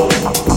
Thank.